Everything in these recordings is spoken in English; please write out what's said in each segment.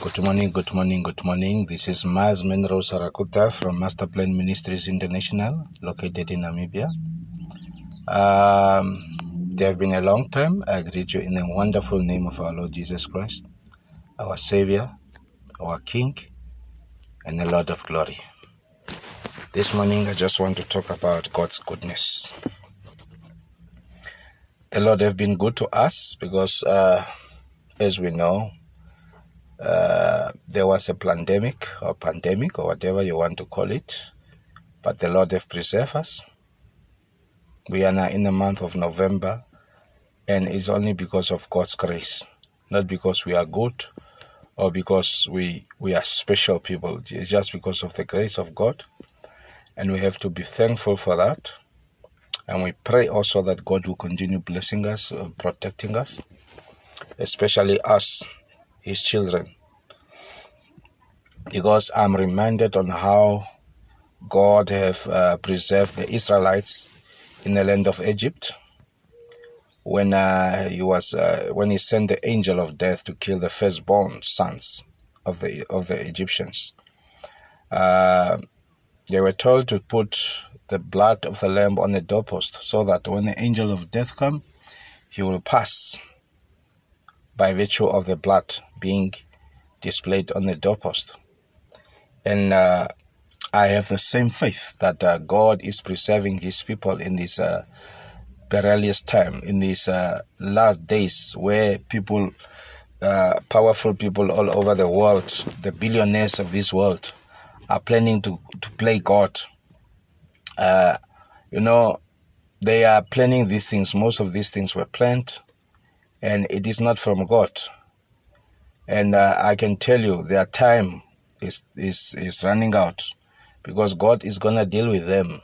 Good morning, good morning, good morning. This is Miles Menro Sarakuta from Masterplan Ministries International, located in Namibia. Um, they have been a long time. I greet you in the wonderful name of our Lord Jesus Christ, our Savior, our King, and the Lord of glory. This morning, I just want to talk about God's goodness. The Lord have been good to us because, uh, as we know, uh, there was a pandemic or pandemic or whatever you want to call it, but the Lord have preserved us. We are now in the month of November, and it's only because of God's grace, not because we are good or because we we are special people. It's just because of the grace of God, and we have to be thankful for that. And we pray also that God will continue blessing us, uh, protecting us, especially us, His children. Because I'm reminded on how God have uh, preserved the Israelites in the land of Egypt when uh, he was uh, when he sent the angel of death to kill the firstborn sons of the of the Egyptians. Uh, they were told to put the blood of the lamb on the doorpost so that when the angel of death come, he will pass by virtue of the blood being displayed on the doorpost. And uh, I have the same faith that uh, God is preserving his people in this uh, perilous time, in these uh, last days where people, uh, powerful people all over the world, the billionaires of this world, are planning to, to play God. Uh, you know, they are planning these things. Most of these things were planned, and it is not from God. And uh, I can tell you, their time is is is running out, because God is gonna deal with them.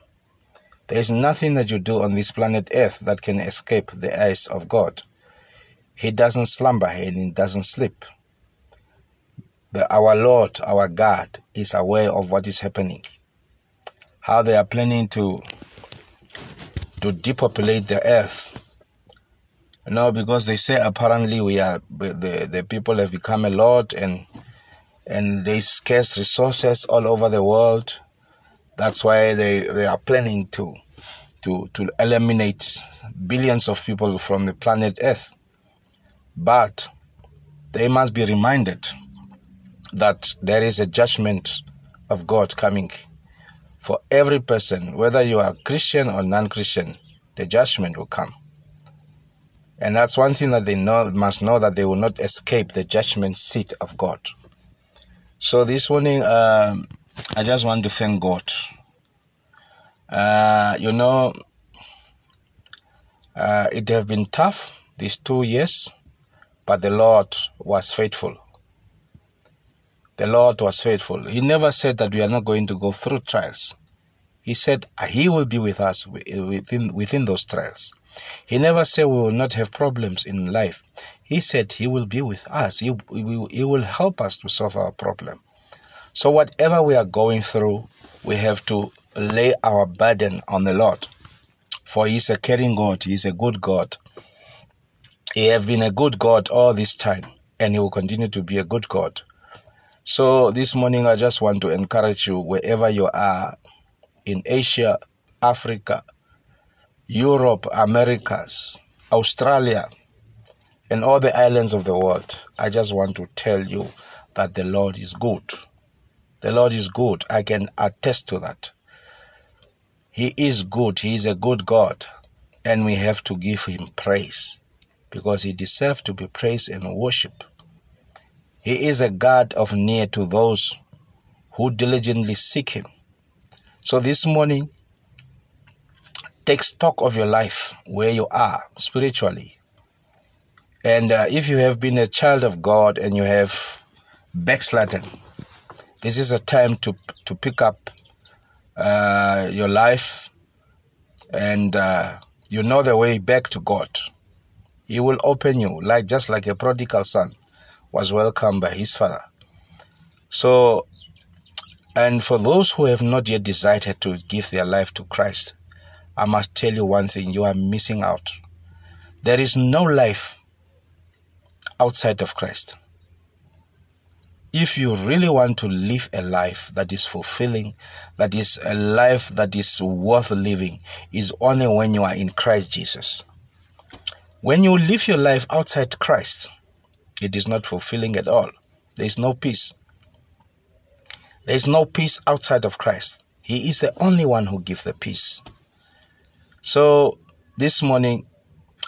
There is nothing that you do on this planet Earth that can escape the eyes of God. He doesn't slumber and he doesn't sleep. But our Lord, our God, is aware of what is happening. How they are planning to to depopulate the earth. Know, because they say apparently we are the, the people have become a lot and and there's scarce resources all over the world. That's why they, they are planning to to to eliminate billions of people from the planet Earth. But they must be reminded that there is a judgment of God coming for every person, whether you are Christian or non-Christian, the judgment will come. And that's one thing that they know must know that they will not escape the judgment seat of God. So this morning, um, I just want to thank God. Uh, you know, uh, it have been tough these two years, but the Lord was faithful. The Lord was faithful. He never said that we are not going to go through trials. He said He will be with us eh, within within those trials. He never said we will not have problems in life. He said He will be with us. He, he will help us to solve our problem. So whatever we are going through, we have to lay our burden on the Lord. For He is a caring God. He is a good God. He has been a good God all this time, and He will continue to be a good God. So this morning, I just want to encourage you, wherever you are, in Asia, Africa, Europe, Americas, Australia, and all the islands of the world, I just want to tell you that the Lord is good. The Lord is good. I can attest to that. He is good. He is a good God. And we have to give him praise because he deserves to be praised and worshiped. He is a God of near to those who diligently seek him. So this morning, take stock of your life, where you are spiritually. And uh, if you have been a child of God and you have backslidden, this is a time to to pick up uh, your life, and uh, you know the way back to God. He will open you, like just like a prodigal son was welcomed by his father. So, and for those who have not yet decided to give their life to Christ, I must tell you one thing: you are missing out. There is no life outside of Christ. if you really want to live a life that is fulfilling, that is a life that is worth living, is only when you are in Christ Jesus. When you live your life outside Christ, it is not fulfilling at all. There is no peace. There is no peace outside of Christ. He is the only one who gives the peace. So this morning,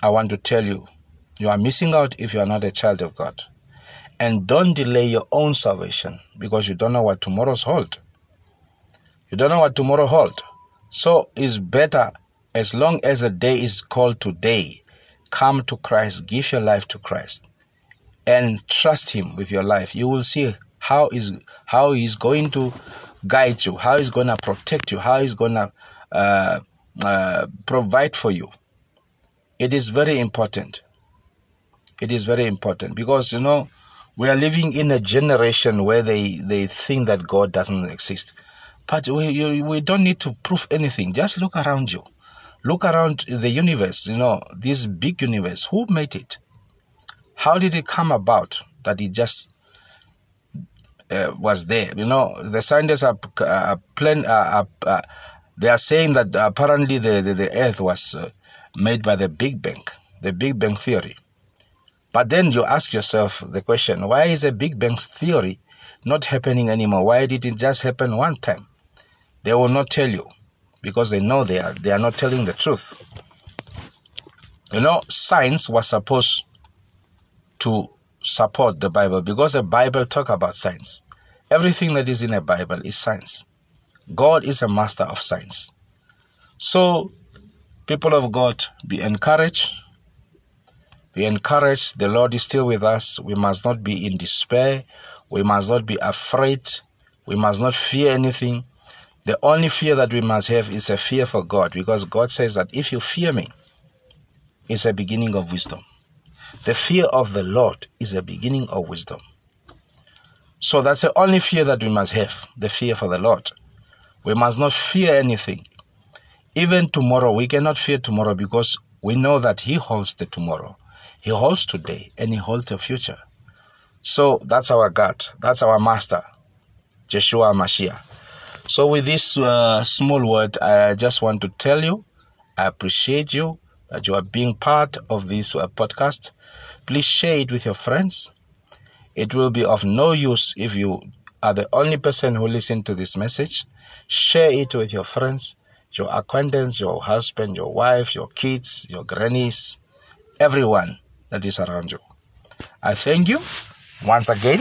I want to tell you, you are missing out if you are not a child of God. And don't delay your own salvation because you don't know what tomorrow's hold. You don't know what tomorrow hold. So it's better as long as the day is called today, come to Christ, give your life to Christ, and trust Him with your life. You will see how is how He's going to guide you, how He's going to protect you, how He's going to uh, uh, provide for you. It is very important. It is very important because you know we are living in a generation where they, they think that God doesn't exist. But we, we don't need to prove anything. Just look around you. Look around the universe, you know, this big universe. Who made it? How did it come about that it just uh, was there? You know, the scientists are, plan, they are saying that apparently the, the, the earth was uh, made by the Big Bang, the Big Bang theory. But then you ask yourself the question why is a Big Bang theory not happening anymore? Why did it just happen one time? They will not tell you because they know they are, they are not telling the truth. You know, science was supposed to support the Bible because the Bible talk about science. Everything that is in a Bible is science. God is a master of science. So, people of God, be encouraged be encouraged. The Lord is still with us. We must not be in despair. We must not be afraid. We must not fear anything. The only fear that we must have is a fear for God because God says that if you fear me, it's a beginning of wisdom. The fear of the Lord is a beginning of wisdom. So that's the only fear that we must have the fear for the Lord. We must not fear anything. Even tomorrow, we cannot fear tomorrow because we know that He holds the tomorrow. He holds today and He holds the future. So that's our God. That's our Master, Jeshua Mashiach. So with this uh, small word, I just want to tell you, I appreciate you that you are being part of this podcast. Please share it with your friends. It will be of no use if you are the only person who listen to this message. Share it with your friends, your acquaintance, your husband, your wife, your kids, your grannies, everyone that is around you. I thank you once again.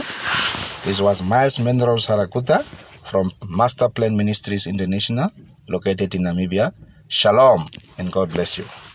This was Miles Menros Harakuta from Master Plan Ministries International, located in Namibia. Shalom and God bless you.